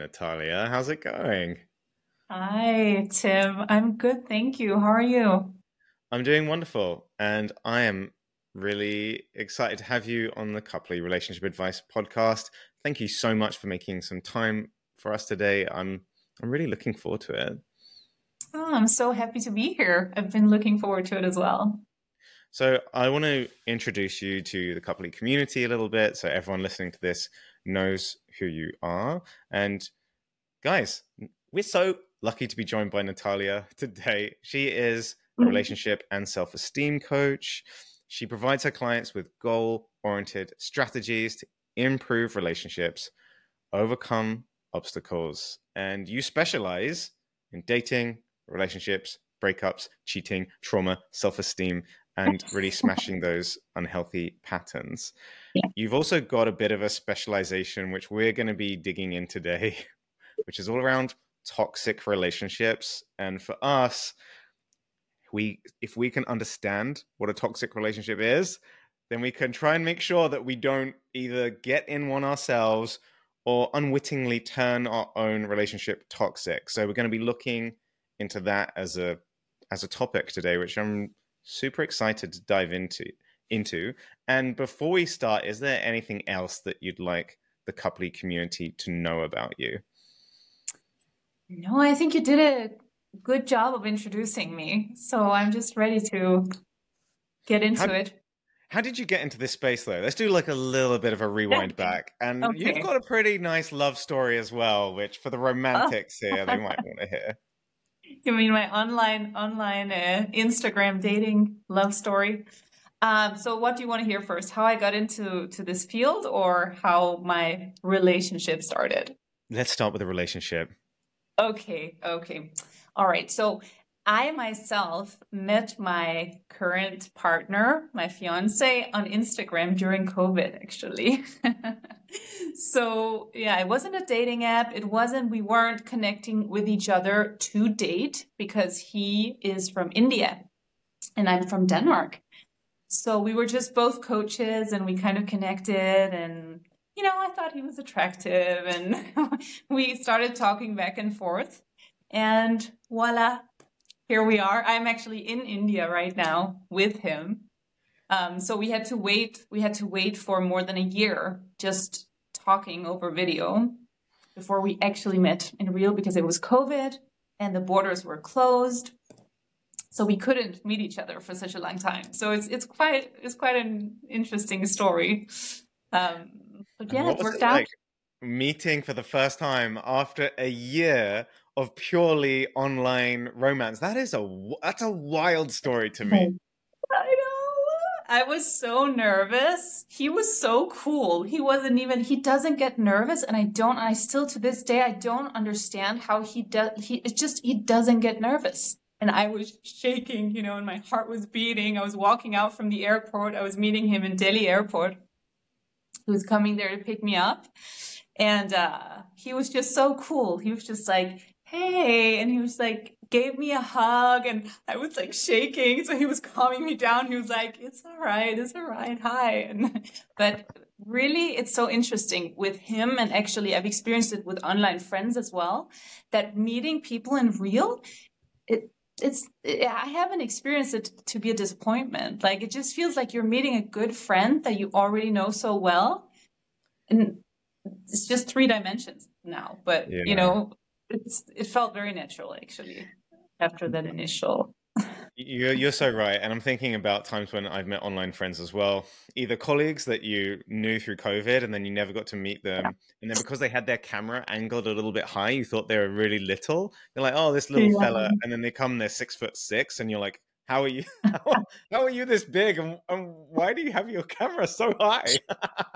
Natalia. How's it going? Hi, Tim. I'm good, thank you. How are you? I'm doing wonderful, and I am really excited to have you on the Couply Relationship Advice podcast. Thank you so much for making some time for us today. I'm I'm really looking forward to it. Oh, I'm so happy to be here. I've been looking forward to it as well. So, I want to introduce you to the Couply community a little bit so everyone listening to this knows who you are. And guys, we're so lucky to be joined by Natalia today. She is a mm-hmm. relationship and self esteem coach. She provides her clients with goal oriented strategies to improve relationships, overcome obstacles, and you specialize in dating, relationships, breakups, cheating, trauma, self esteem, and really smashing those unhealthy patterns. Yeah. You've also got a bit of a specialization, which we're going to be digging in today, which is all around toxic relationships. And for us, we if we can understand what a toxic relationship is, then we can try and make sure that we don't either get in one ourselves or unwittingly turn our own relationship toxic. So we're going to be looking into that as a as a topic today, which I'm super excited to dive into into. And before we start, is there anything else that you'd like the Couply community to know about you? No, I think you did a good job of introducing me. So I'm just ready to get into how, it. How did you get into this space though? Let's do like a little bit of a rewind back. And okay. you've got a pretty nice love story as well, which for the romantics oh. here they might want to hear. You mean my online online uh, Instagram dating love story? Um, so what do you want to hear first? How I got into to this field or how my relationship started? Let's start with the relationship. Okay, okay. All right. So I myself met my current partner, my fiance, on Instagram during COVID, actually. so, yeah, it wasn't a dating app. It wasn't, we weren't connecting with each other to date because he is from India and I'm from Denmark. So we were just both coaches and we kind of connected and you know, I thought he was attractive and we started talking back and forth. And voila, here we are. I'm actually in India right now with him. Um, so we had to wait. We had to wait for more than a year just talking over video before we actually met in real because it was COVID and the borders were closed. So we couldn't meet each other for such a long time. So it's it's quite it's quite an interesting story. Um, but yeah, it worked it out. Like meeting for the first time after a year of purely online romance. That is a that's a wild story to me. I know. I was so nervous. He was so cool. He wasn't even he doesn't get nervous and I don't I still to this day I don't understand how he does he it just he doesn't get nervous. And I was shaking, you know, and my heart was beating. I was walking out from the airport. I was meeting him in Delhi airport. Was coming there to pick me up. And uh, he was just so cool. He was just like, hey and he was like gave me a hug and i was like shaking. So he was calming me down. He was like it's all right. It's all right. Hi. And but really it's so interesting with him and actually i've experienced it with online friends as well that meeting people in real it it's i haven't experienced it to be a disappointment like it just feels like you're meeting a good friend that you already know so well and it's just three dimensions now but yeah. you know it's it felt very natural actually after that initial you're, you're so right and i'm thinking about times when i've met online friends as well either colleagues that you knew through covid and then you never got to meet them yeah. and then because they had their camera angled a little bit high you thought they were really little you're like oh this little yeah. fella and then they come they're six foot six and you're like how are you how, how are you this big and, and, why do you have your camera so high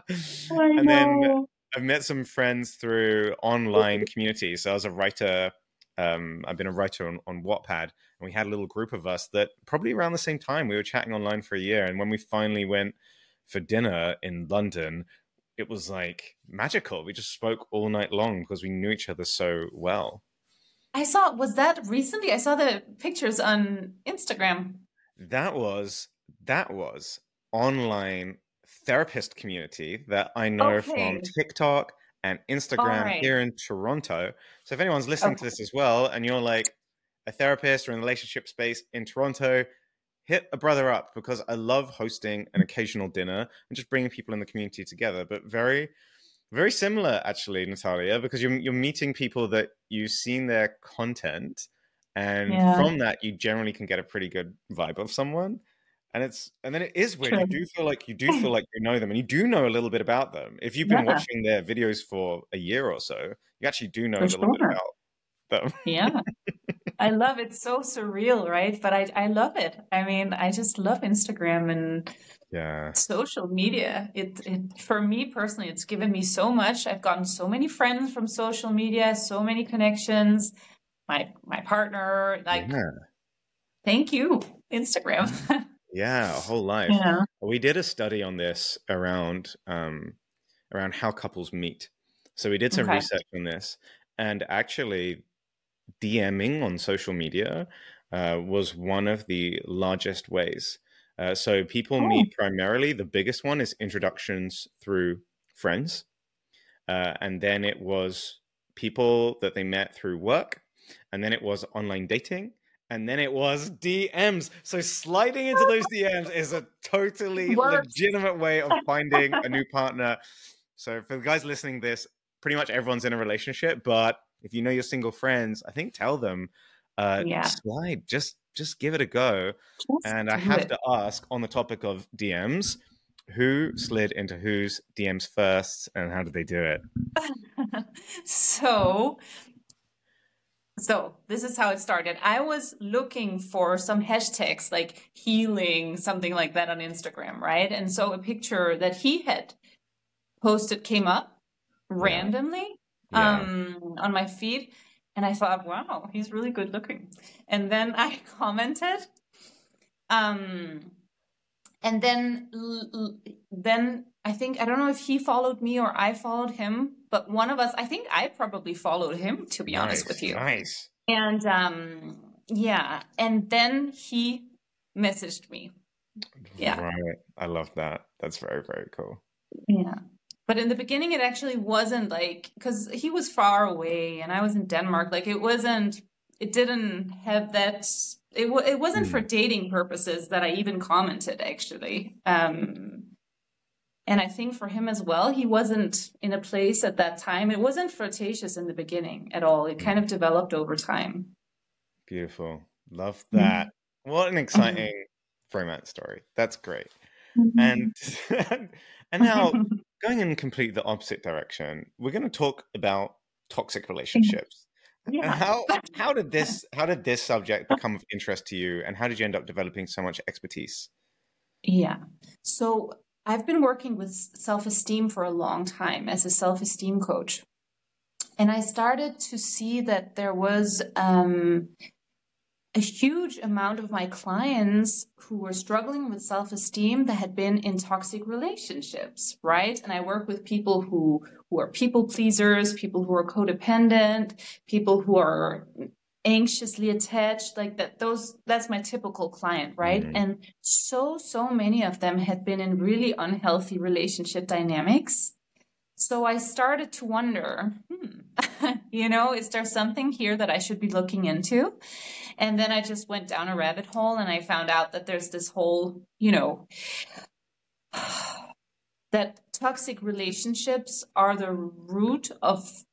and then I've met some friends through online communities. So I was a writer. Um, I've been a writer on, on Wattpad, and we had a little group of us that probably around the same time we were chatting online for a year. And when we finally went for dinner in London, it was like magical. We just spoke all night long because we knew each other so well. I saw was that recently? I saw the pictures on Instagram. That was that was online therapist community that I know okay. from TikTok and Instagram right. here in Toronto. So if anyone's listening Okay. to this as well, and you're like a therapist or in the relationship space in Toronto, hit a brother up because I love hosting an occasional dinner and just bringing people in the community together. But very, very similar actually, Natalia, because you're you're meeting people that you've seen their content, and Yeah. from that you generally can get a pretty good vibe of someone. And it's and then it is weird. You do feel like you do feel like you know them, and you do know a little bit about them. If you've been Yeah. watching their videos for a year or so, you actually do know For a little bit about them. Yeah. I love it. So surreal, right? But I, I love it. I mean, I just love Instagram and Yeah, social media. It, it for me personally, it's given me so much. I've gotten so many friends from social media, so many connections. My my partner, like, yeah, thank you, Instagram. yeah. A whole life. yeah. We did a study on this around um, around how couples meet. So we did some Okay. research on this, and actually, DMing on social media uh, was one of the largest ways. Uh, so people Oh. meet primarily. The biggest one is introductions through friends, uh, and then it was people that they met through work, and then it was online dating, and then it was DMs. So sliding into those DMs is a totally legitimate way of finding a new partner. So for the guys listening this, pretty much everyone's in a relationship, but if you know your single friends, I think tell them uh Yeah. slide, just just give it a go. Just And I have it. to ask on the topic of DMs, who slid into whose DMs first and how did they do it? so so this is how it started. I was looking for some hashtags like healing something like that on instagram right? And so a picture that he had posted came up randomly Yeah. um on my feed and i thought wow he's really good looking. And then i commented um and then then i think i don't know if he followed me or i followed him but one of us i think i probably followed him to be honest with you Nice. and um yeah and then he messaged me Yeah. Right. I love that. That's very, very cool. Yeah. But in the beginning, it actually wasn't like, because he was far away and I was in Denmark. Like, it wasn't, it didn't have that, it, w- it wasn't for dating purposes that I even commented, actually. Um, and I think for him as well, he wasn't in a place at that time. It wasn't flirtatious in the beginning at all. It kind of developed over time. Beautiful. Love Mhm. that. What an exciting romance story. That's great. And and now going in completely the opposite direction, we're going to talk about toxic relationships. And how how did this how did this subject become of interest to you and how did you end up developing so much expertise? Yeah. So I've been working with self esteem for a long time as a self esteem coach. And I started to see that there was um, a huge amount of my clients who were struggling with self esteem that had been in toxic relationships, right? And I work with people who, who are people pleasers, people who are codependent, people who are anxiously attached like that those that's my typical client right? Mhm. and so so many of them had been in really unhealthy relationship dynamics. So i started to wonder hmm, you know is there something here that i should be looking into? And then i just went down a rabbit hole and i found out that there's this whole you know that toxic relationships are the root of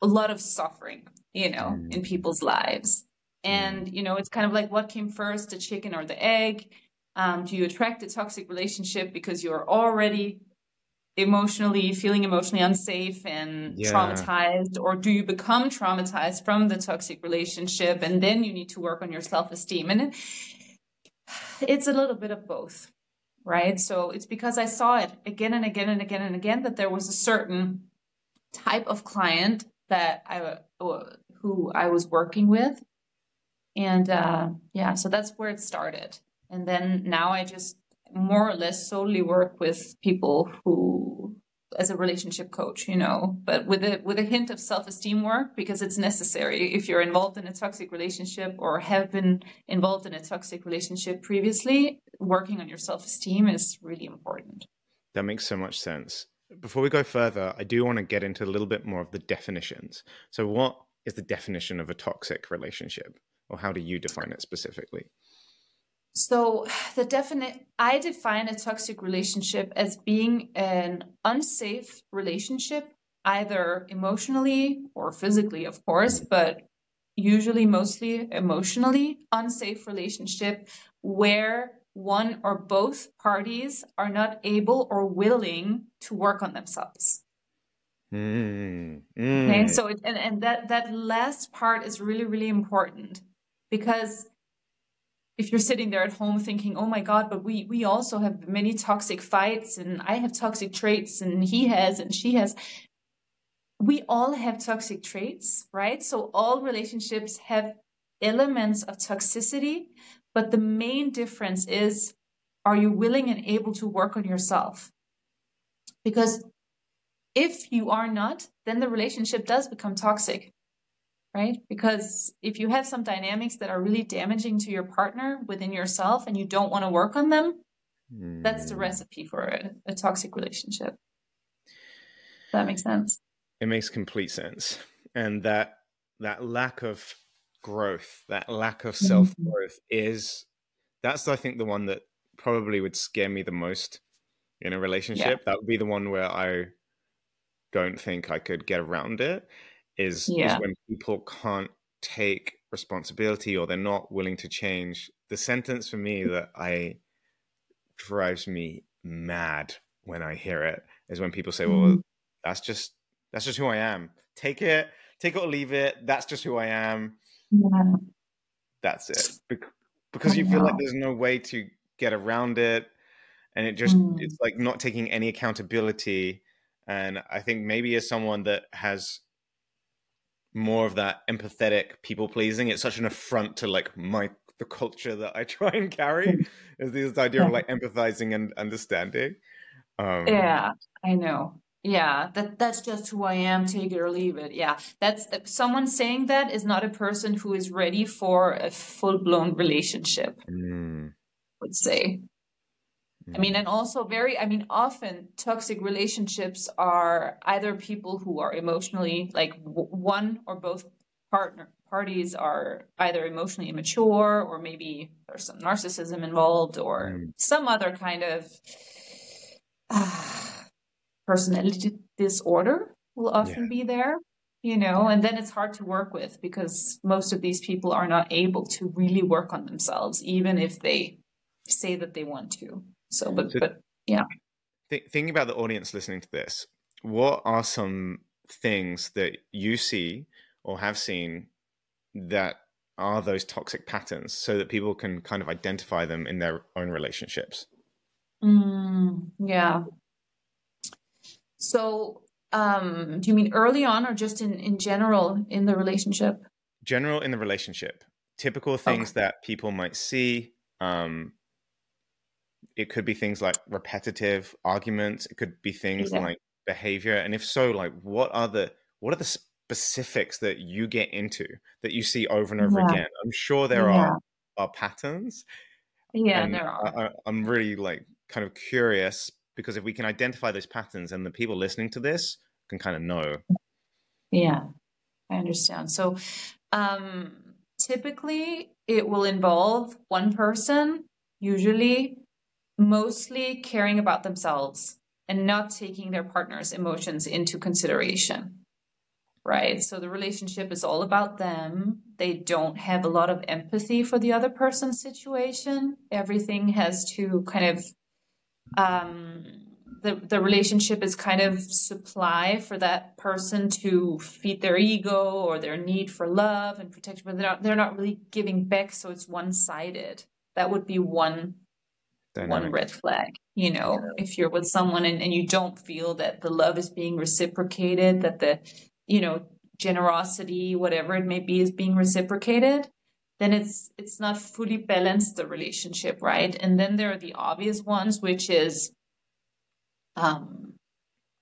a lot of suffering you know Mm. in people's lives. And you know it's kind of like what came first the chicken or the egg? Um, do you attract a toxic relationship because you're already emotionally feeling emotionally unsafe and Yeah. traumatized? Or do you become traumatized from the toxic relationship and then you need to work on your self-esteem? And it's a little bit of both right? So it's because i saw it again and again and again and again that there was a certain type of client that i uh, who i was working with. And uh, yeah so that's where it started. And then now i just more or less solely work with people who as a relationship coach you know but with a with a hint of self-esteem work because it's necessary. If you're involved in a toxic relationship or have been involved in a toxic relationship previously working on your self-esteem is really important. That makes so much sense. Before we go further, I do want to get into a little bit more of the definitions. So, what is the definition of a toxic relationship, or how do you define it specifically? So, the definite I define a toxic relationship as being an unsafe relationship, either emotionally or physically, of course, but usually mostly emotionally unsafe relationship where one or both parties are not able or willing to work on themselves. Mm, mm. Okay, so it, and and that that last part is really really important because if you're sitting there at home thinking, "Oh my God," but we we also have many toxic fights, and I have toxic traits, and he has, and she has. We all have toxic traits, right? So all relationships have elements of toxicity, but the main difference is are you willing and able to work on yourself? Because if you are not, then the relationship does become toxic, right? Because if you have some dynamics that are really damaging to your partner within yourself and you don't want to work on them, mm. that's the hmm. recipe for a, a toxic relationship. That makes sense. It makes complete sense. And that that lack of growth, that lack of self growth is that's I think the one that probably would scare me the most in a relationship. Yeah. That would be the one where I don't think I could get around it. Is, yeah. is when people can't take responsibility or they're not willing to change. The sentence for me that I drives me mad when I hear it is when people say, "Well, mm-hmm. that's just that's just who I am. Take it, take it or leave it. That's just who I am." Yeah. That's it. Because you feel like there's no way to get around it. And it just, mm. it's like not taking any accountability. And I think maybe as someone that has more of that empathetic people pleasing, it's such an affront to like my the culture that I try and carry is this idea of like empathizing and understanding. Um, yeah, I know yeah that that's just who i am take it or leave it yeah that's someone saying that is not a person who is ready for a full-blown relationship mm. I would say. I mean and also very i mean often toxic relationships are either people who are emotionally like one or both partner parties are either emotionally immature or maybe there's some narcissism involved or mm. some other kind of uh, personality disorder will often yeah. be there you know and then it's hard to work with because most of these people are not able to really work on themselves even if they say that they want to so but so but yeah th- thinking about the audience listening to this what are some things that you see or have seen that are those toxic patterns so that people can kind of identify them in their own relationships mm, yeah so, um, do you mean early on or just in, in general in the relationship? General in the relationship. Typical things okay. that people might see. Um, it could be things like repetitive arguments. It could be things yeah. like behavior. And if so, like what are the what are the specifics that you get into that you see over and over yeah. again? I'm sure there yeah. are are patterns. Yeah, there are. I, I'm really like kind of curious because if we can identify those patterns and the people listening to this can kind of know yeah i understand so um typically it will involve one person usually mostly caring about themselves and not taking their partner's emotions into consideration right? So the relationship is all about them. They don't have a lot of empathy for the other person's situation. Everything has to kind of um, the the relationship is kind of supply for that person to feed their ego or their need for love and protection, but they're not they're not really giving back, so it's one sided. That would be one Dynamic. one red flag. You know, yeah. if you're with someone and, and you don't feel that the love is being reciprocated, that the you know generosity, whatever it may be, is being reciprocated, then it's it's not fully balanced the relationship right and then there are the obvious ones which is um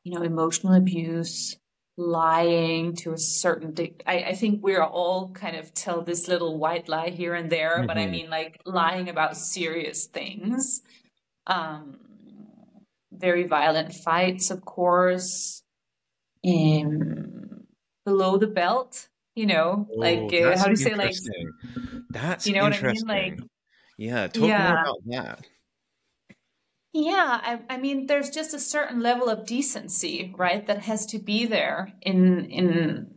you know emotional abuse lying to a certain de- I, I think we're all kind of tell this little white lie here and there mm-hmm. but i mm-hmm. mean like lying about serious things um very violent fights, of course. Um, below the belt, you know, oh, like uh, how do you say, like that's you know what I mean, like yeah, talk yeah. more about that. Yeah, I, I mean, there's just a certain level of decency, right, that has to be there in in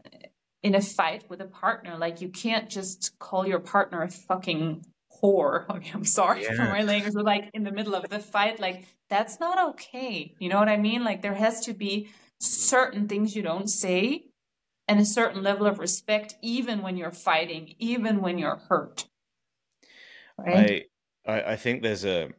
in a fight with a partner. Like, you can't just call your partner a fucking whore. I mean, I'm sorry yeah. for my language, but like in the middle of the fight, like that's not okay. You know what I mean? Like, there has to be certain things you don't say and a certain level of respect, even when you're fighting, even when you're hurt. Right? I, I, I think there's a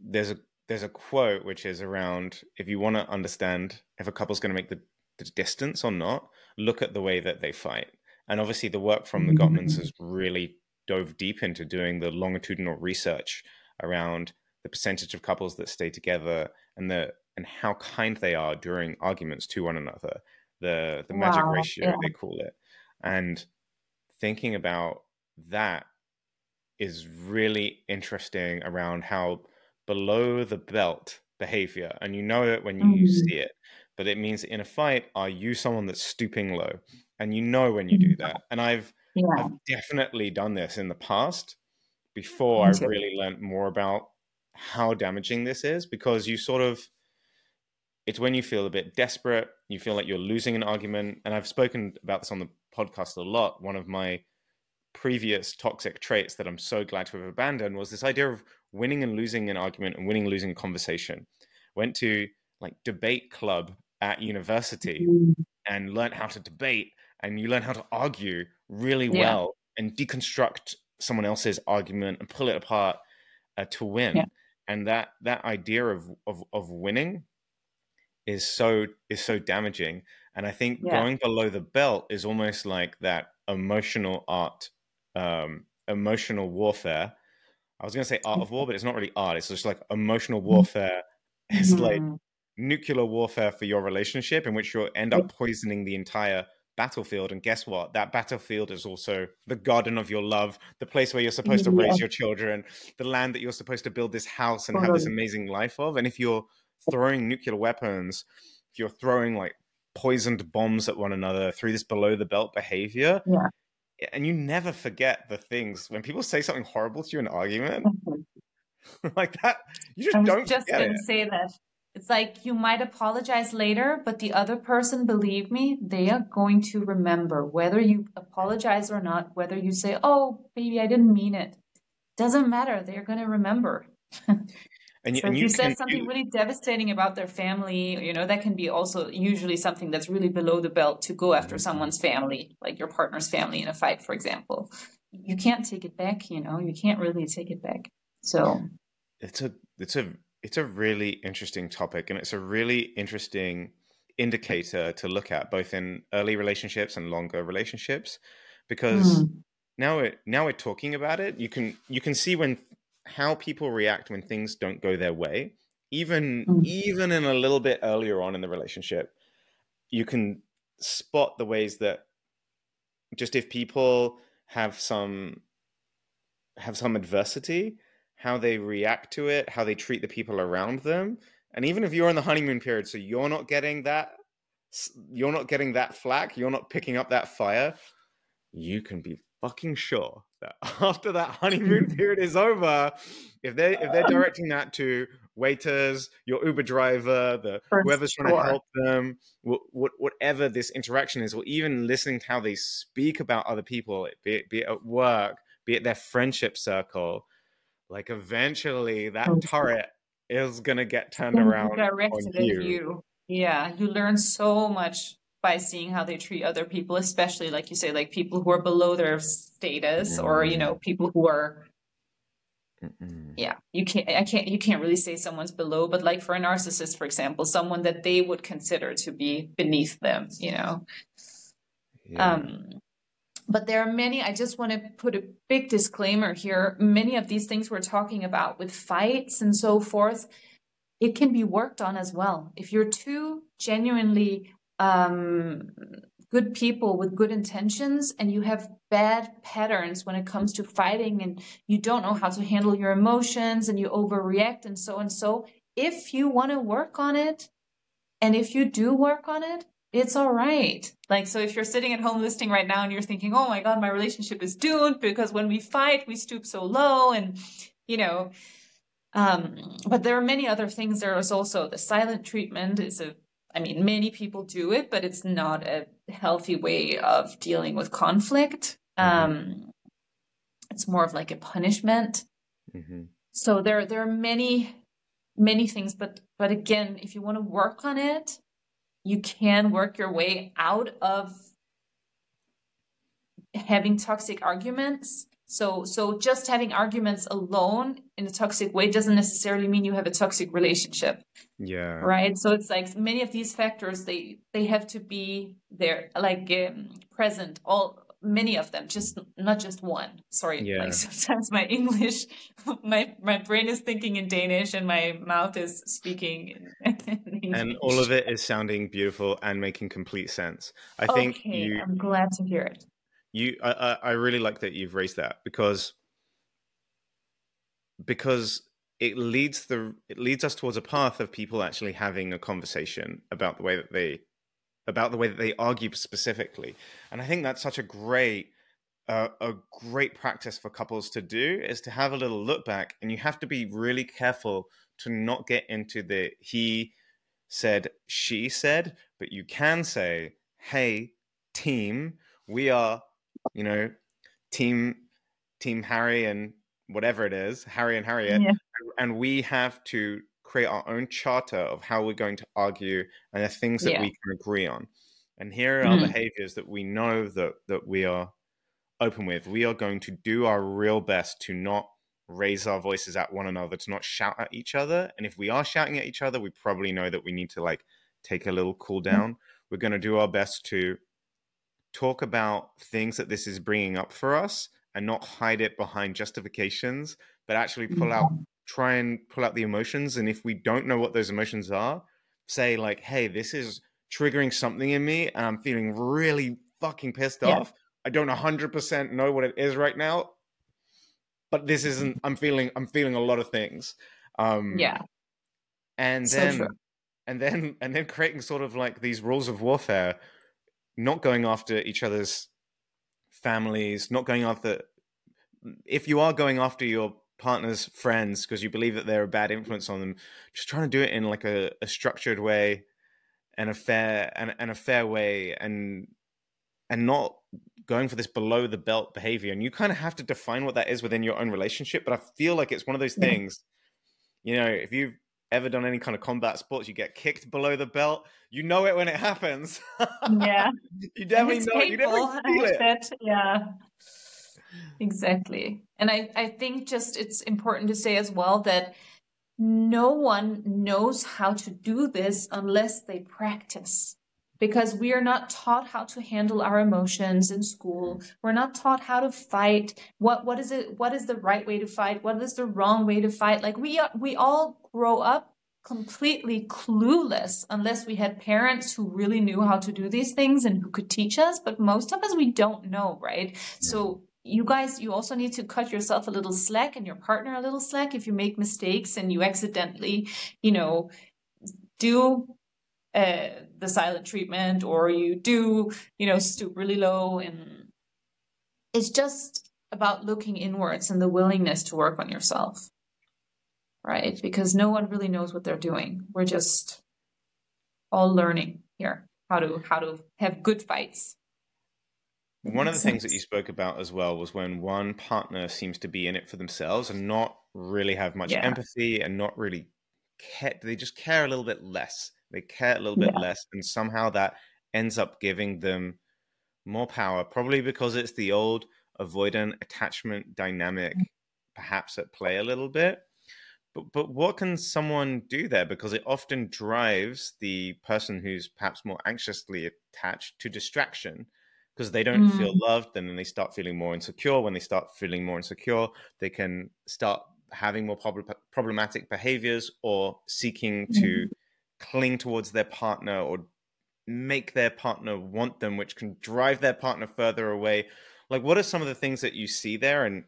there's a there's a quote which is around if you want to understand if a couple's going to make the, the distance or not, look at the way that they fight. And obviously, the work from the Gottmans has mm-hmm. really dove deep into doing the longitudinal research around the percentage of couples that stay together and the and how kind they are during arguments to one another. The the magic wow, ratio yeah. they call it, and thinking about that is really interesting around how below the belt behavior, and you know it when you mm-hmm. see it. But it means in a fight, are you someone that's stooping low? And you know when you do mm-hmm. that. And I've yeah. I've definitely done this in the past before I really learned more about how damaging this is because you sort of it's when you feel a bit desperate, you feel like you're losing an argument. And I've spoken about this on the podcast a lot. One of my previous toxic traits that I'm so glad to have abandoned was this idea of winning and losing an argument and winning and losing a conversation. Went to like debate club at university mm. and learned how to debate and you learn how to argue really yeah. well and deconstruct someone else's argument and pull it apart uh, to win. Yeah. And that that idea of, of of winning is so is so damaging. And I think yeah. going below the belt is almost like that emotional art um, emotional warfare. I was going to say art of war, but it's not really art. It's just like emotional mm-hmm. warfare. It's mm-hmm. like nuclear warfare for your relationship, in which you'll end up poisoning the entire battlefield. And guess what? That battlefield is also the garden of your love, the place where you're supposed to raise your children, the land that you're supposed to build this house and have this amazing life of. And if you're throwing nuclear weapons, if you're throwing like poisoned bombs at one another through this below the belt behavior, yeah and you never forget the things. When people say something horrible to you in an argument mm-hmm. like that you just I'm don't just gonna it. say that. It's like you might apologize later but the other person believe me they are going to remember whether you apologize or not whether you say oh baby i didn't mean it. Doesn't matter. They're going to remember And, so and you, you said something really devastating about their family, you know, that can be also usually something that's really below the belt to go after mm-hmm. someone's family, like your partner's family in a fight, for example. You can't take it back, you know, you can't really take it back. So it's a it's a it's a really interesting topic and it's a really interesting indicator to look at both in early relationships and longer relationships because mm. now it now we're talking about it you can you can see when how people react when things don't go their way, even mm. even in a little bit earlier on in the relationship, you can spot the ways that just if people have some have some adversity, how they react to it, how they treat the people around them, and even if you're in the honeymoon period, so you're not getting that you're not getting that flack, you're not picking up that fire, you can be fucking sure that after that honeymoon period is over, if they if they're um directing that to waiters, your Uber driver, the First whoever's trying to help them, whatever this interaction is, or even listening to how they speak about other people, be it, be it at work, be it their friendship circle, like eventually that oh, turret is gonna get turned around directed at you. you. Yeah, you learn so much by seeing how they treat other people, especially like you say, like people who are below their status mm. or, you know, people who are Mm-mm. yeah you can't i can't you can't really say someone's below but like for a narcissist for example someone that they would consider to be beneath them you know yeah. um but there are many i just want to put a big disclaimer here many of these things we're talking about with fights and so forth it can be worked on as well if you're too genuinely um, good people with good intentions and you have bad patterns when it comes to fighting and you don't know how to handle your emotions and you overreact and so and so if you want to work on it, and if you do work on it, it's all right. Like, so if you're sitting at home listening right now and you're thinking, oh my God, my relationship is doomed because when we fight, we stoop so low and, you know, um, but there are many other things. There is also the silent treatment is a, I mean, many people do it, but it's not a healthy way of dealing with conflict. Mm-hmm. Um, it's more of like a punishment. Mm-hmm. So there, there are many, many things, but, but again, if you want to work on it, you can work your way out of having toxic arguments so so just having arguments alone in a toxic way doesn't necessarily mean you have a toxic relationship yeah. Right? So it's like many of these factors they they have to be there like um, present all many of them just not just one. Sorry yeah. like sometimes my english my my brain is thinking in danish and my mouth is speaking in and all of it is sounding beautiful and making complete sense. I okay, think you i'm glad to hear it. You I, I really like that you've raised that because because it leads the it leads us towards a path of people actually having a conversation about the way that they about the way that they argue specifically and i think that's such a great uh, a great practice for couples to do is to have a little look back and you have to be really careful to not get into the he said she said but you can say hey team we are you know team team harry and whatever it is harry and harriet yeah. And we have to create our own charter of how we're going to argue and the things that yeah. we can agree on. And here are mm. behaviors that we know that that we are open with. We are going to do our real best to not raise our voices at one another, to not shout at each other. And if we are shouting at each other, we probably know that we need to like take a little cool mm. down. Mm. We're going to do our best to talk about things that this is bringing up for us and not hide it behind justifications, but actually pull out mm try and pull out the emotions. And if we don't know what those emotions are, say like, hey, this is triggering something in me and I'm feeling really fucking pissed yeah. off. I don't 100% know what it is right now, but this isn't, I'm feeling, I'm feeling a lot of things. Um, yeah. And so then, true. and then, and then creating sort of like these rules of warfare, not going after each other's families, not going after, if you are going after your partner's friends because you believe that they're a bad influence on them just trying to do it in like a, a structured way and a fair and, and a fair way and and not going for this below the belt behavior. And you kind of have to define what that is within your own relationship but i feel like it's one of those things you know if you've ever done any kind of combat sports you get kicked below the belt you know it when it happens. Yeah. You definitely know you definitely feel it. yeah exactly. And I, I think just it's important to say as well that no one knows how to do this unless they practice. Because we are not taught how to handle our emotions in school. We're not taught how to fight. What what is it what is the right way to fight? What is the wrong way to fight? Like we we all grow up completely clueless unless we had parents who really knew how to do these things and who could teach us. But most of us we don't know right? So you guys you also need to cut yourself a little slack and your partner a little slack if you make mistakes and you accidentally you know do uh, the silent treatment or you do you know stoop really low. And it's just about looking inwards and the willingness to work on yourself right? Because no one really knows what they're doing. We're just all learning here how to how to have good fights one of the things that you spoke about as well was when one partner seems to be in it for themselves and not really have much yeah. empathy and not really care. They just care a little bit less. They care a little bit yeah. less. And somehow that ends up giving them more power, probably because it's the old avoidant attachment dynamic, mm. perhaps at play a little bit. But, but what can someone do there? Because it often drives the person who's perhaps more anxiously attached to distraction because they don't mm. feel loved and then they start feeling more insecure when they start feeling more insecure they can start having more prob- problematic behaviors or seeking mm. to mm-hmm. cling towards their partner or make their partner want them which can drive their partner further away like what are some of the things that you see there and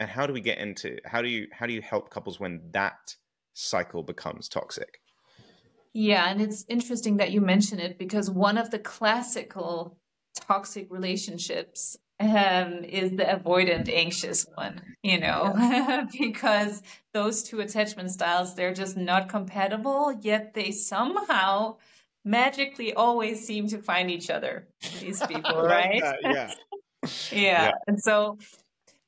and how do we get into how do you how do you help couples when that cycle becomes toxic. Yeah, and it's interesting that you mention it because one of the classical toxic relationships um, is the avoidant anxious one, you know, yeah. because those two attachment styles, they're just not compatible, yet they somehow magically always seem to find each other, these people, right? That, yeah. yeah. yeah. And so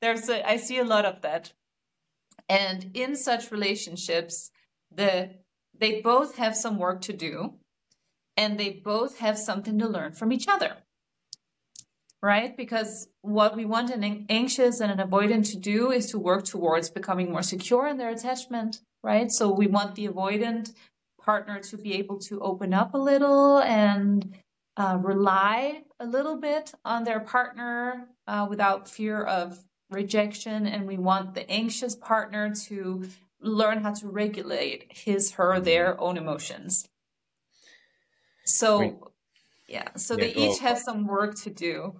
there's a, I see a lot of that. And in such relationships, the they both have some work to do and they both have something to learn from each other right? Because what we want an anxious and an avoidant to do is to work towards becoming more secure in their attachment, right? So we want the avoidant partner to be able to open up a little and uh, rely a little bit on their partner uh, without fear of rejection. And we want the anxious partner to learn how to regulate his, her, their own emotions. So, yeah, so yeah, they each have some work to do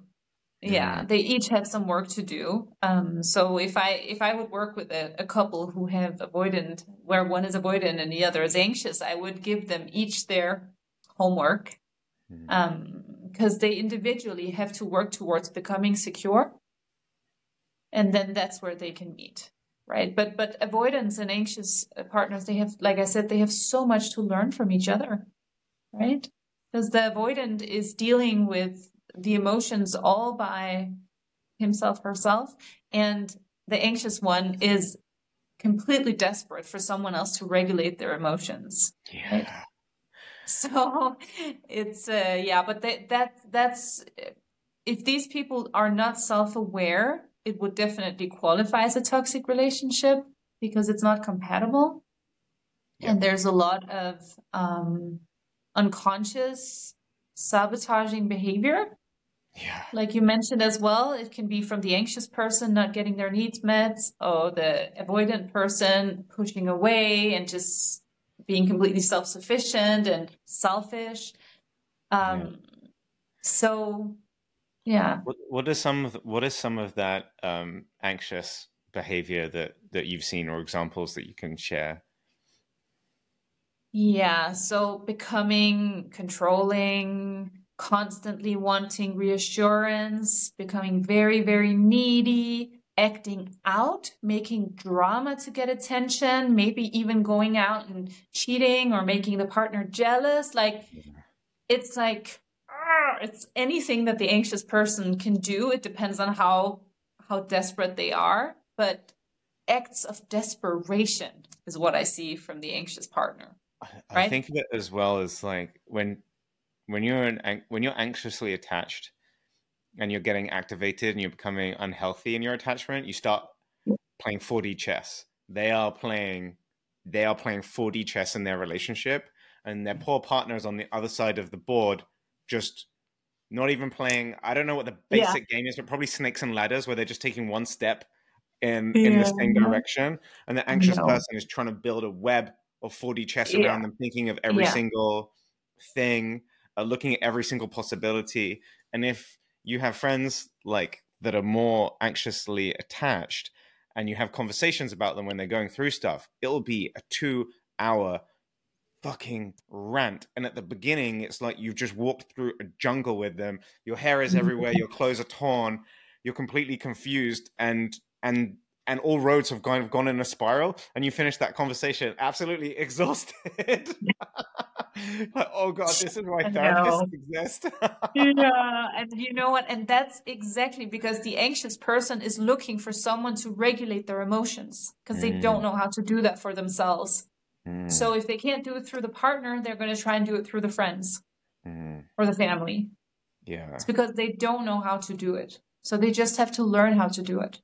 yeah they each have some work to do. Um, so if i if i would work with a, a, couple who have avoidant where one is avoidant and the other is anxious i would give them each their homework. Because um, they individually have to work towards becoming secure and then that's where they can meet right? But but avoidance and anxious partners they have like i said they have so much to learn from each other right? Because the avoidant is dealing with the emotions all by himself, herself. And the anxious one is completely desperate for someone else to regulate their emotions. Yeah. Right? So it's uh yeah, but that that that's if these people are not self-aware, it would definitely qualify as a toxic relationship because it's not compatible. And there's a lot of um unconscious sabotaging behavior yeah. Like you mentioned as well, it can be from the anxious person not getting their needs met, or the avoidant person pushing away and just being completely self sufficient and selfish. Um, yeah. So, yeah. What, what is some of what is some of that um, anxious behavior that that you've seen, or examples that you can share? Yeah. So becoming controlling constantly wanting reassurance, becoming very, very needy, acting out, making drama to get attention, maybe even going out and cheating or making the partner jealous. Like, it's like, ah, it's anything that the anxious person can do. It depends on how how desperate they are, but acts of desperation is what I see from the anxious partner. I, I think of it as well as like when when you're an, when you're anxiously attached and you're getting activated and you're becoming unhealthy in your attachment, you start playing 4D chess. They are playing they are playing 4D chess in their relationship and their poor partners on the other side of the board just not even playing I don't know what the basic yeah. game is, but probably snakes and ladders where they're just taking one step in yeah. in the same direction and the anxious no. person is trying to build a web of 4D chess yeah. around them thinking of every single thing uh, looking at every single possibility. And if you have friends like that are more anxiously attached and you have conversations about them when they're going through stuff, it'll be a two hour fucking rant. And at the beginning, it's like you've just walked through a jungle with them. Your hair is everywhere, your clothes are torn, you're completely confused, and and and all roads have kind of gone in a spiral, and you finish that conversation absolutely exhausted. like, oh god, this is why therapists exist. yeah, and you know what? And that's exactly because the anxious person is looking for someone to regulate their emotions because mm. they don't mm. know how to do that for themselves. Mm. So if they can't do it through the partner, they're going to try and do it through the friends mm. or the family. Yeah, it's because they don't know how to do it. So they just have to learn how to do it.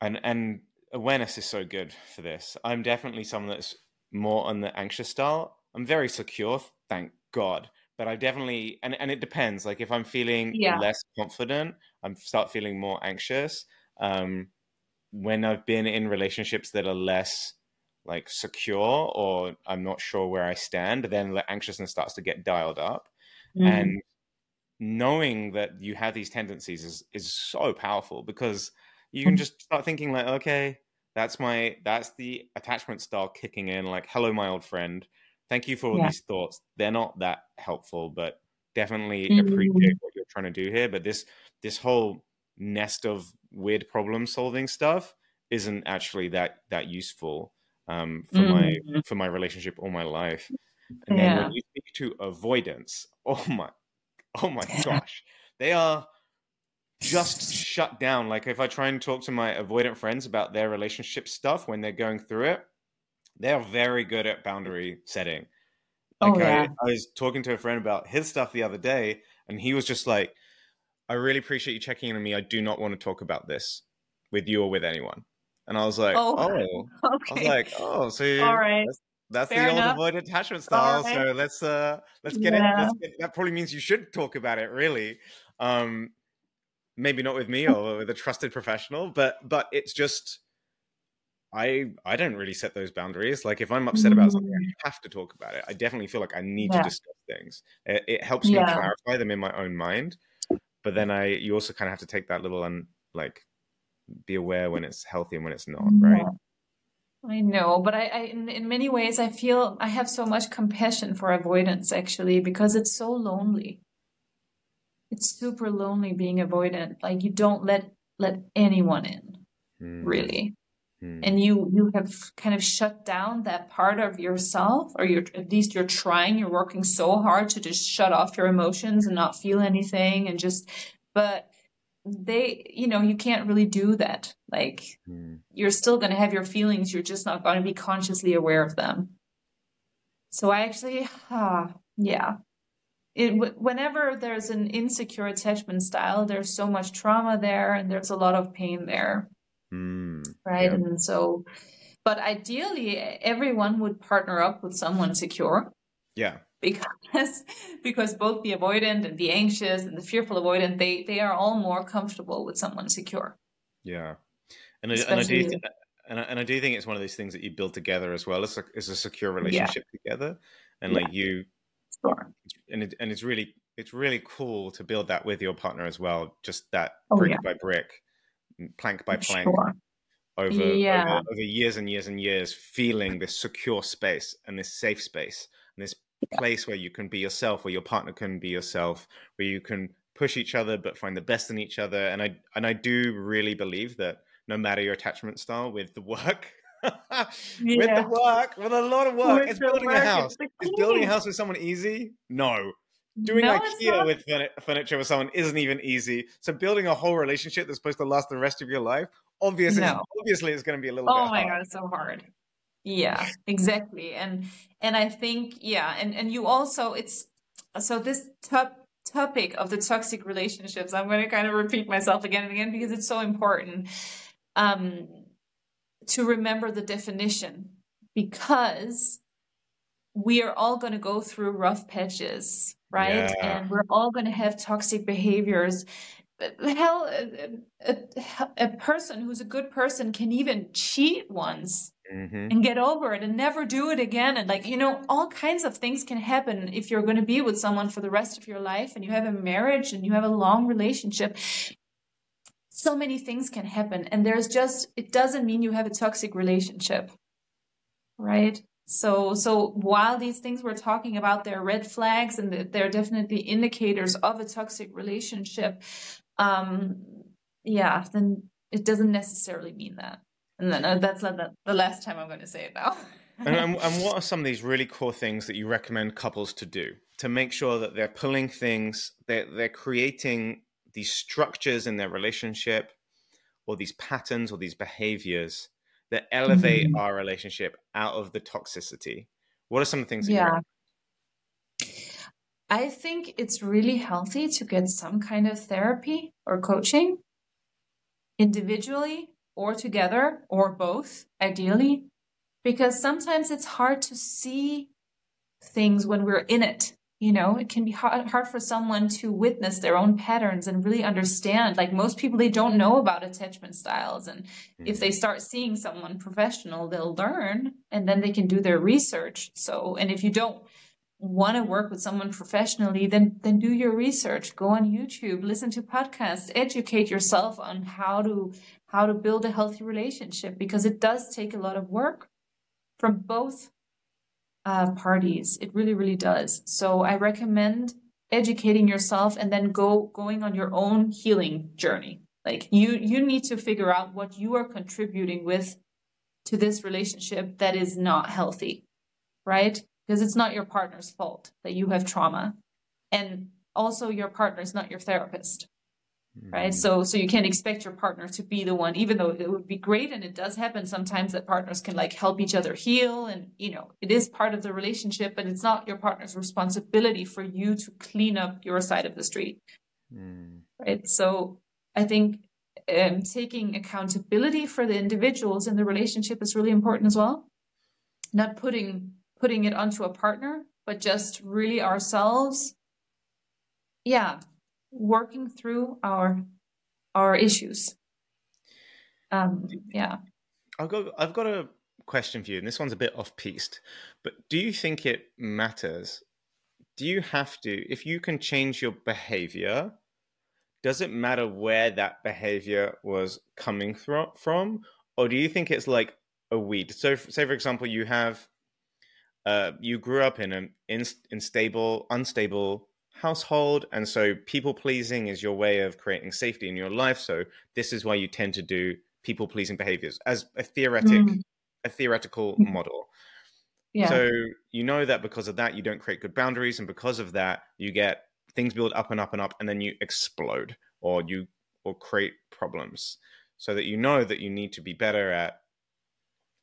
And and awareness is so good for this. I'm definitely someone that's more on the anxious style. I'm very secure, thank God. But I definitely and, and it depends. Like if I'm feeling yeah. less confident, I start feeling more anxious. Um, when I've been in relationships that are less like secure or I'm not sure where I stand, then the anxiousness starts to get dialed up. Mm. And knowing that you have these tendencies is is so powerful because you can mm. just start thinking like, okay, That's my that's the attachment style kicking in. Like, hello, my old friend. Thank you for all Yeah. these thoughts. They're not that helpful, but definitely Mm. appreciate what you're trying to do here. But this this whole nest of weird problem solving stuff isn't actually that that useful um, for my Mm. for my relationship or my life. And then when you speak to avoidance, oh my, oh my gosh, they are just shut down. Like if I try and talk to my avoidant friends about their relationship stuff when they're going through it, they're very good at boundary setting. Oh, Like yeah. I, I was talking to a friend about his stuff the other day, and he was just like, "I really appreciate you checking in on me. I do not want to talk about this with you or with anyone." And I was like, Oh, "Oh." I was like, "Oh, so All right. that's, the old avoidant attachment style. right. So let's uh let's get it. Let's get, that probably means you should talk about it. Really, um, maybe not with me or with a trusted professional, but but it's just I I don't really set those boundaries. Like if I'm upset about something, Mm. I have to talk about it. I definitely feel like I need Yeah. to discuss things. It, it helps me Yeah. clarify them in my own mind. But then I you also kind of have to take that little and like be aware when it's healthy and when it's not, right? Yeah. I know, but I, I in, in many ways I feel I have so much compassion for avoidance actually because it's so lonely. It's super lonely being avoidant. Like you don't let let anyone in, Hmm, really. hmm. And you you have kind of shut down that part of yourself, or you're at least you're trying, you're working so hard to just shut off your emotions and not feel anything and just but they you know, you can't really do that. Like Hmm. you're still going to have your feelings you're just not going to be consciously aware of them so i actually ah, yeah it, whenever there's an insecure attachment style there's so much trauma there and there's a lot of pain there Hmm. right Yeah. and so but ideally everyone would partner up with someone secure Yeah. because because both the avoidant and the anxious and the fearful avoidant they they are all more comfortable with someone secure Yeah, and I, and I do and I, and I do think it's one of those things that you build together as well. It's a, it's a secure relationship together, and Yeah. like you, and it, and it's really it's really cool to build that with your partner as well. Just that Oh, brick yeah. by brick, plank by plank, sure over, Yeah. over over years and years and years, feeling this secure space and this safe space and this place where you can be yourself, where your partner can be yourself, where you can push each other but find the best in each other. And I and I do really believe that no matter your attachment style, with the work, with the work, with a lot of work, With it's building work, a house. Is building a house with someone easy? No. Doing No, IKEA with furniture with someone isn't even easy. So building a whole relationship that's supposed to last the rest of your life, obviously, No. obviously, it's going to be a little bit. Oh my hard. god, it's so hard. Yeah, exactly. And and I think yeah, and and you also it's so this top topic of the toxic relationships. I'm going to kind of repeat myself again and again because it's so important um to remember the definition because we are all going to go through rough patches, right? Yeah. And we're all going to have toxic behaviors. Hell, a, a, a person who's a good person can even cheat once hmm and get over it and never do it again. And like, you know, all kinds of things can happen if you're going to be with someone for the rest of your life and you have a marriage and you have a long relationship. So many things can happen. And there's just, it doesn't mean you have a toxic relationship. Right? So, so while these things we're talking about, they're red flags and they're definitely indicators of a toxic relationship. Um, yeah, then it doesn't necessarily mean that. And then uh, that's not the, last time I'm going to say it now. and, and, and what are some of these really core things that you recommend couples to do to make sure that they're pulling things, they're, they're creating these structures in their relationship or these patterns or these behaviors that elevate Mhm. our relationship out of the toxicity? What are some of the things that Yeah. I think it's really healthy to get some kind of therapy or coaching individually or together or both, ideally, because sometimes it's hard to see things when we're in it. You know, it can be hard, hard for someone to witness their own patterns and really understand. Like most people, they don't know about attachment styles. And if they mm-hmm. start seeing someone professional, they'll learn and then they can do their research. So, and if you don't want to work with someone professionally, then then do your research. Go on YouTube, listen to podcasts, educate yourself on how to how to build a healthy relationship because it does take a lot of work from both uh, parties. It really, really does. So I recommend educating yourself and then go going on your own healing journey. Like you you need to figure out what you are contributing with to this relationship that is not healthy, right? because it's not your partner's fault that you have trauma and also your partner is not your therapist right mm-hmm. so so you can't expect your partner to be the one even though it would be great and it does happen sometimes that partners can like help each other heal and you know it is part of the relationship but it's not your partner's responsibility for you to clean up your side of the street mm. right so i think um, taking accountability for the individuals in the relationship is really important as well not putting putting it onto a partner, but just really ourselves. Yeah, working through our our issues. Um, yeah. I've got I've got a question for you, and this one's a bit off piste. But do you think it matters? Do you have to, if you can change your behavior, does it matter where that behavior was coming from? Or do you think it's like a weed? So, say, for example, you have uh, you grew up in an unstable, unstable household, and so people pleasing is your way of creating safety in your life. So this is why you tend to do people pleasing behaviors as a theoretic, mm. a theoretical mm. model. Yeah. So you know that because of that, you don't create good boundaries, and because of that, you get things build up and up and up, and then you explode, or you or create problems. So that you know that you need to be better at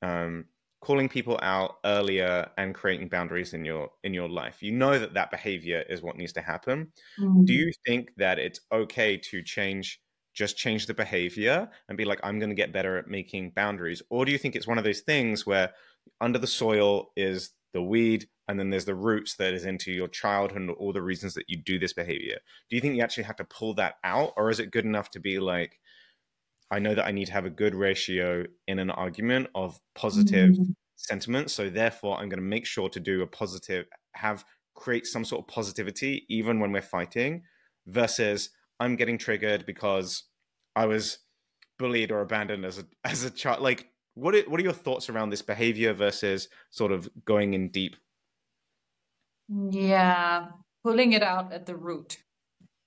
um, calling people out earlier and creating boundaries in your in your life. You know that that behavior is what needs to happen. Mm-hmm. do you think that it's okay to change just change the behavior and be like i'm going to get better at making boundaries or do you think it's one of those things where under the soil is the weed and then there's the roots that is into your childhood and all the reasons that you do this behavior? Do you think you actually have to pull that out or is it good enough to be like I know that I need to have a good ratio in an argument of positive mm-hmm. sentiment. So therefore, I'm going to make sure to do a positive, have create some sort of positivity even when we're fighting, versus I'm getting triggered because I was bullied or abandoned as a as a child. Like, what are, what are your thoughts around this behavior versus sort of going in deep? Yeah, pulling it out at the root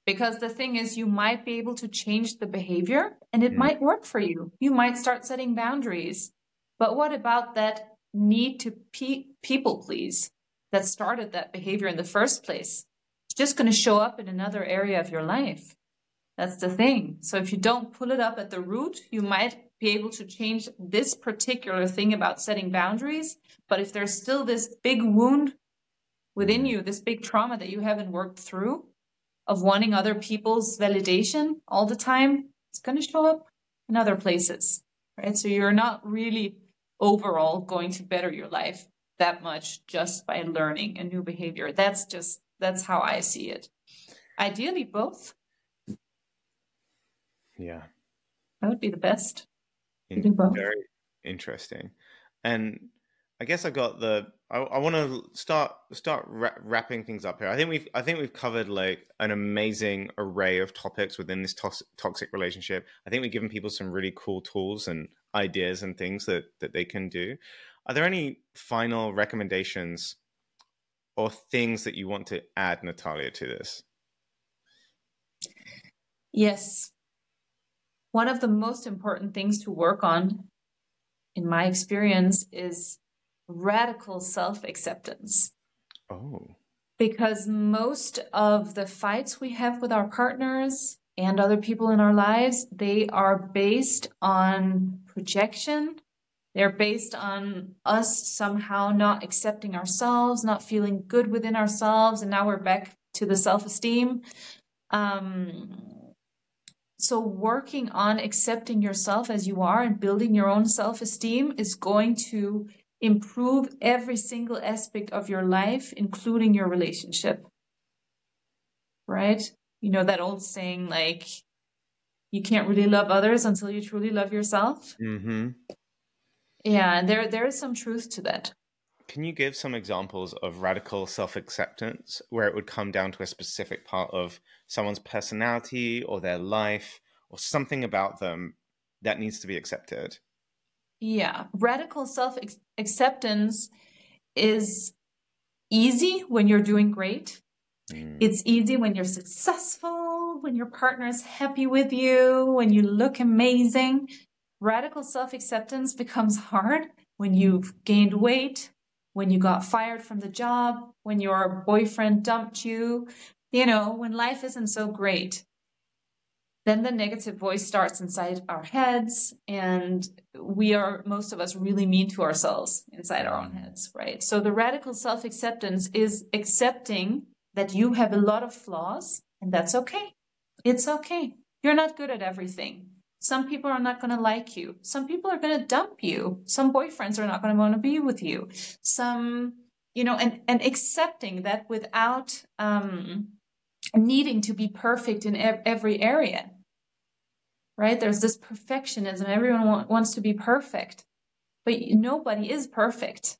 because the thing is, you might be able to change the behavior and it mm. might work for you. You might start setting boundaries. But what about that need to pe- people please that started that behavior in the first place? It's just going to show up in another area of your life. That's the thing. So if you don't pull it up at the root, you might be able to change this particular thing about setting boundaries. But if there's still this big wound within you, this big trauma that you haven't worked through, of wanting other people's validation all the time, it's going to show up in other places, right? So you're not really overall going to better your life that much just by learning a new behavior. That's just, that's how I see it. Ideally, both. Yeah. That would be the best. In, very interesting. And I guess I've got the. I, I want to start start ra- wrapping things up here. I think we've I think we've covered like an amazing array of topics within this tos- toxic relationship. I think we've given people some really cool tools and ideas and things that that they can do. Are there any final recommendations or things that you want to add, Nathalia, to this? Yes. One of the most important things to work on, in my experience, is radical self acceptance. Oh. Because most of the fights we have with our partners and other people in our lives, they are based on projection. They're based on us somehow not accepting ourselves, not feeling good within ourselves. And now we're back to the self esteem. Um, so, working on accepting yourself as you are and building your own self esteem is going to improve every single aspect of your life, including your relationship. Right? You know, that old saying, like, you can't really love others until you truly love yourself. Mm-hmm. Yeah, and there there is some truth to that. can you give some examples of radical self acceptance where it would come down to a specific part of someone's personality or their life or something about them that needs to be accepted? Yeah, radical self acceptance is easy when you're doing great. Mm. It's easy when you're successful, when your partner is happy with you, when you look amazing. Radical self acceptance becomes hard when you've gained weight, when you got fired from the job, when your boyfriend dumped you, you know, when life isn't so great then the negative voice starts inside our heads and we are most of us really mean to ourselves inside our own heads right? So the radical self-acceptance is accepting that you have a lot of flaws and that's okay. It's okay. You're not good at everything. Some people are not going to like you. Some people are going to dump you. Some boyfriends are not going to want to be with you. Some you know and and accepting that without um needing to be perfect in every area right? There's this perfectionism. Everyone wants to be perfect, but nobody is perfect,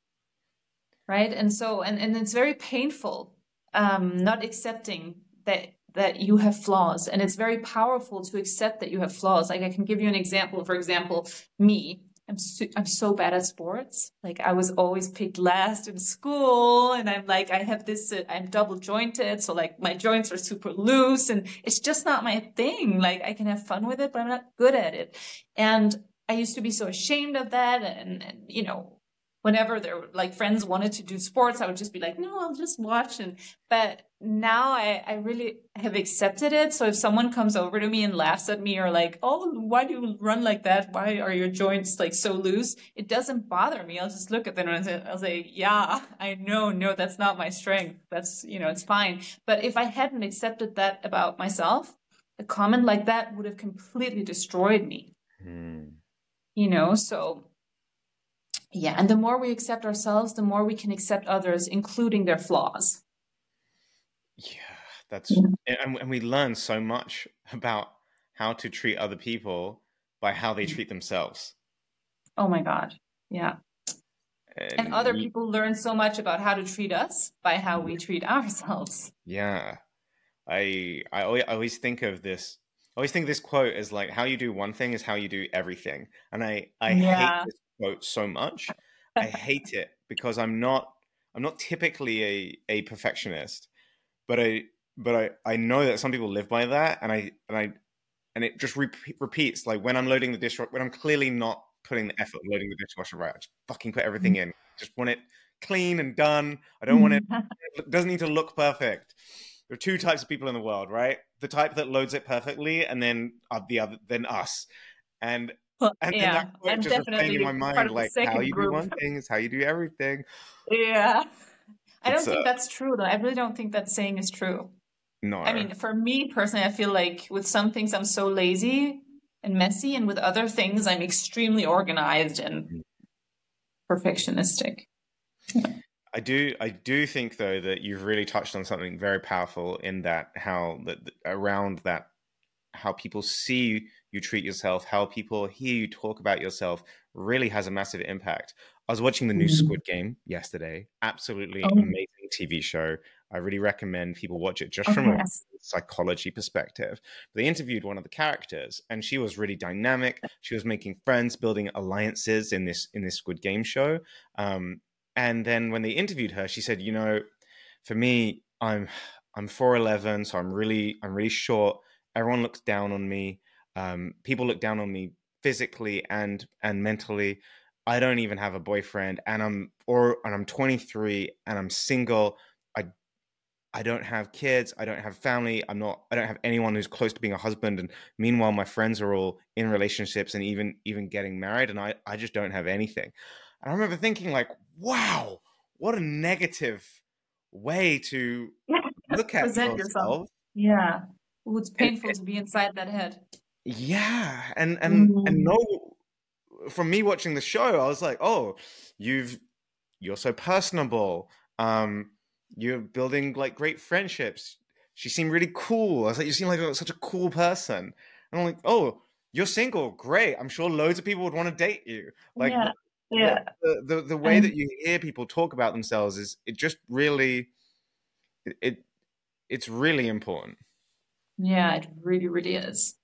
right? And so, and, and it's very painful um, not accepting that that you have flaws and it's very powerful to accept that you have flaws like i can give you an example for example me I'm so, I'm so bad at sports. Like I was always picked last in school, and I'm like I have this. Uh, I'm double jointed, so like my joints are super loose, and it's just not my thing. Like I can have fun with it, but I'm not good at it. And I used to be so ashamed of that, and, and you know whenever there like friends wanted to do sports, I would just be like, no, I'll just watch. And but now I, I really have accepted it. So if someone comes over to me and laughs at me or like, oh, why do you run like that? Why are your joints like so loose? It doesn't bother me. I'll just look at them and I'll say, I'll say, yeah, I know, no, that's not my strength. That's you know, it's fine. But if I hadn't accepted that about myself, a comment like that would have completely destroyed me. Hmm. You know, so yeah, and the more we accept ourselves, the more we can accept others, including their flaws. Yeah, that's yeah. And, and we learn so much about how to treat other people by how they mm. treat themselves. Oh my god. Yeah. And, and other people learn so much about how to treat us by how we treat ourselves. Yeah. I I always, I always think of this I always think this quote is like how you do one thing is how you do everything. And I I yeah. hate this quote so much. I hate it because I'm not I'm not typically a, a perfectionist, but I but I, I know that some people live by that, and I and I and it just re- repeats like when I'm loading the dishwasher when I'm clearly not putting the effort loading the dishwasher right. I just fucking put everything mm. in. Just want it clean and done. I don't want it. It doesn't need to look perfect. There are two types of people in the world, right? The type that loads it perfectly, and then uh, the other, then us. And well, and, yeah, I'm just definitely in my mind, like how you group. do one thing is how you do everything. Yeah, I don't think uh, that's true though. I really don't think that saying is true. No, I mean, for me personally, I feel like with some things I'm so lazy and messy, and with other things I'm extremely organized and mm. perfectionistic. I do, I do think though that you've really touched on something very powerful in that how that around that how people see you treat yourself, how people hear you talk about yourself really has a massive impact. I was watching the new mm-hmm. Squid Game yesterday. Absolutely oh. amazing TV show. I really recommend people watch it just oh, from a psychology perspective. They interviewed one of the characters and she was really dynamic. She was making friends, building alliances in this in this Squid Game show. Um, and then when they interviewed her, she said, "You know, for me, I'm I'm 4'11, so I'm really I'm really short. Everyone looks down on me. Um, people look down on me physically and and mentally. I don't even have a boyfriend, and I'm or and I'm 23 and I'm single. I I don't have kids. I don't have family. I'm not. I don't have anyone who's close to being a husband. And meanwhile, my friends are all in relationships and even even getting married, and I I just don't have anything. And I remember thinking like, wow, what a negative way to look at yourself. yourself. Yeah, well, it's painful to be inside that head. Yeah, and and mm. and no, from me watching the show, I was like, oh, you've you're so personable. Um, you're building like great friendships. She seemed really cool. I was like, you seem like such a cool person. And I'm like, oh, you're single, great. I'm sure loads of people would want to date you. Like, yeah. yeah. The, the, the way that you hear people talk about themselves is it just really it, it it's really important. Yeah, it really, really is.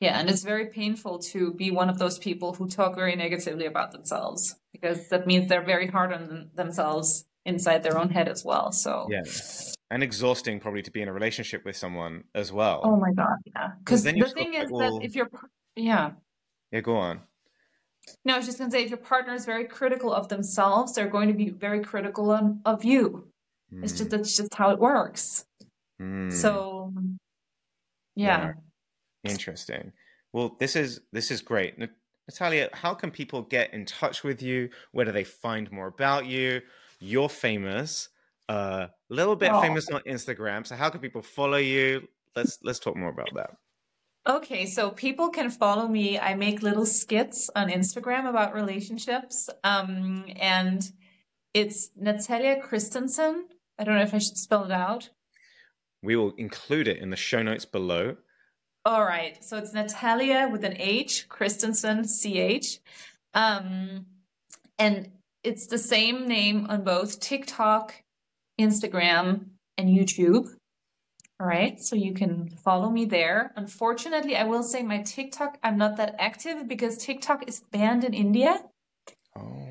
Yeah, and it's very painful to be one of those people who talk very negatively about themselves because that means they're very hard on themselves inside their own head as well. So yeah, and exhausting probably to be in a relationship with someone as well. Oh my god, yeah. Because the thing is well, that if you're, yeah, yeah, go on. No, I was just gonna say if your partner is very critical of themselves, they're going to be very critical on, of you. Mm. It's just hmm. that's just how it works. Mm. So, yeah. yeah. Interesting. Well, this is this is great. Nathalia, how can people get in touch with you? Where do they find more about you? You're famous, a uh, little bit oh. famous on Instagram. So how can people follow you? Let's let's talk more about that. Okay, so people can follow me. I make little skits on Instagram about relationships. Um, and it's Nathalia Christensen. I don't know if I should spell it out. We will include it in the show notes below. All right. So it's Nathalia with an H, Christensen, C H. Um, and it's the same name on both TikTok, Instagram, and YouTube. All right. So you can follow me there. Unfortunately, I will say my TikTok, I'm not that active because TikTok is banned in India. Oh.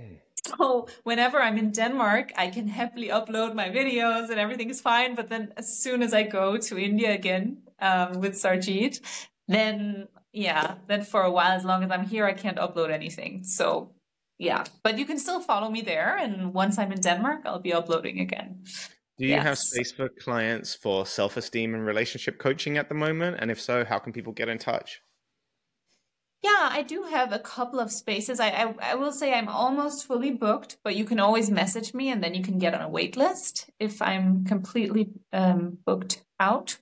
So whenever I'm in Denmark, I can happily upload my videos and everything is fine. But then as soon as I go to India again um, with Sarjeet, then yeah, then for a while, as long as I'm here, I can't upload anything. So yeah, but you can still follow me there. And once I'm in Denmark, I'll be uploading again. Do you yes. have space for clients for self esteem and relationship coaching at the moment? And if so, how can people get in touch? Yeah, I do have a couple of spaces. I, I, I will say I'm almost fully booked, but you can always message me and then you can get on a wait list if I'm completely um, booked out.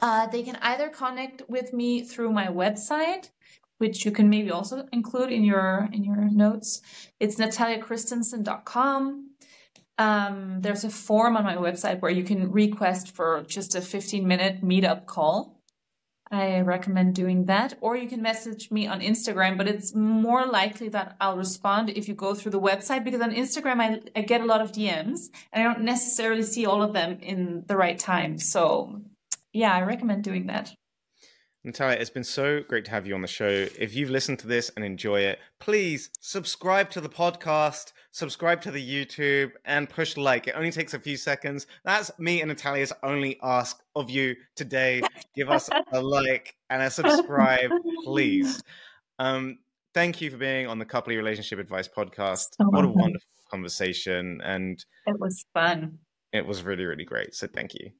Uh, they can either connect with me through my website, which you can maybe also include in your in your notes. It's nathaliachristensen.com. Um, there's a form on my website where you can request for just a 15 minute meetup call I recommend doing that. Or you can message me on Instagram, but it's more likely that I'll respond if you go through the website because on Instagram I, I get a lot of DMs and I don't necessarily see all of them in the right time. So yeah, I recommend doing that. Nathalia, it's been so great to have you on the show. If you've listened to this and enjoy it, please subscribe to the podcast, subscribe to the YouTube, and push like. It only takes a few seconds. That's me and Nathalia's only ask of you today. Give us a like and a subscribe, please. Um, thank you for being on the Couply Relationship Advice podcast. Oh, what a wonderful conversation. And it was fun. It was really, really great. So thank you.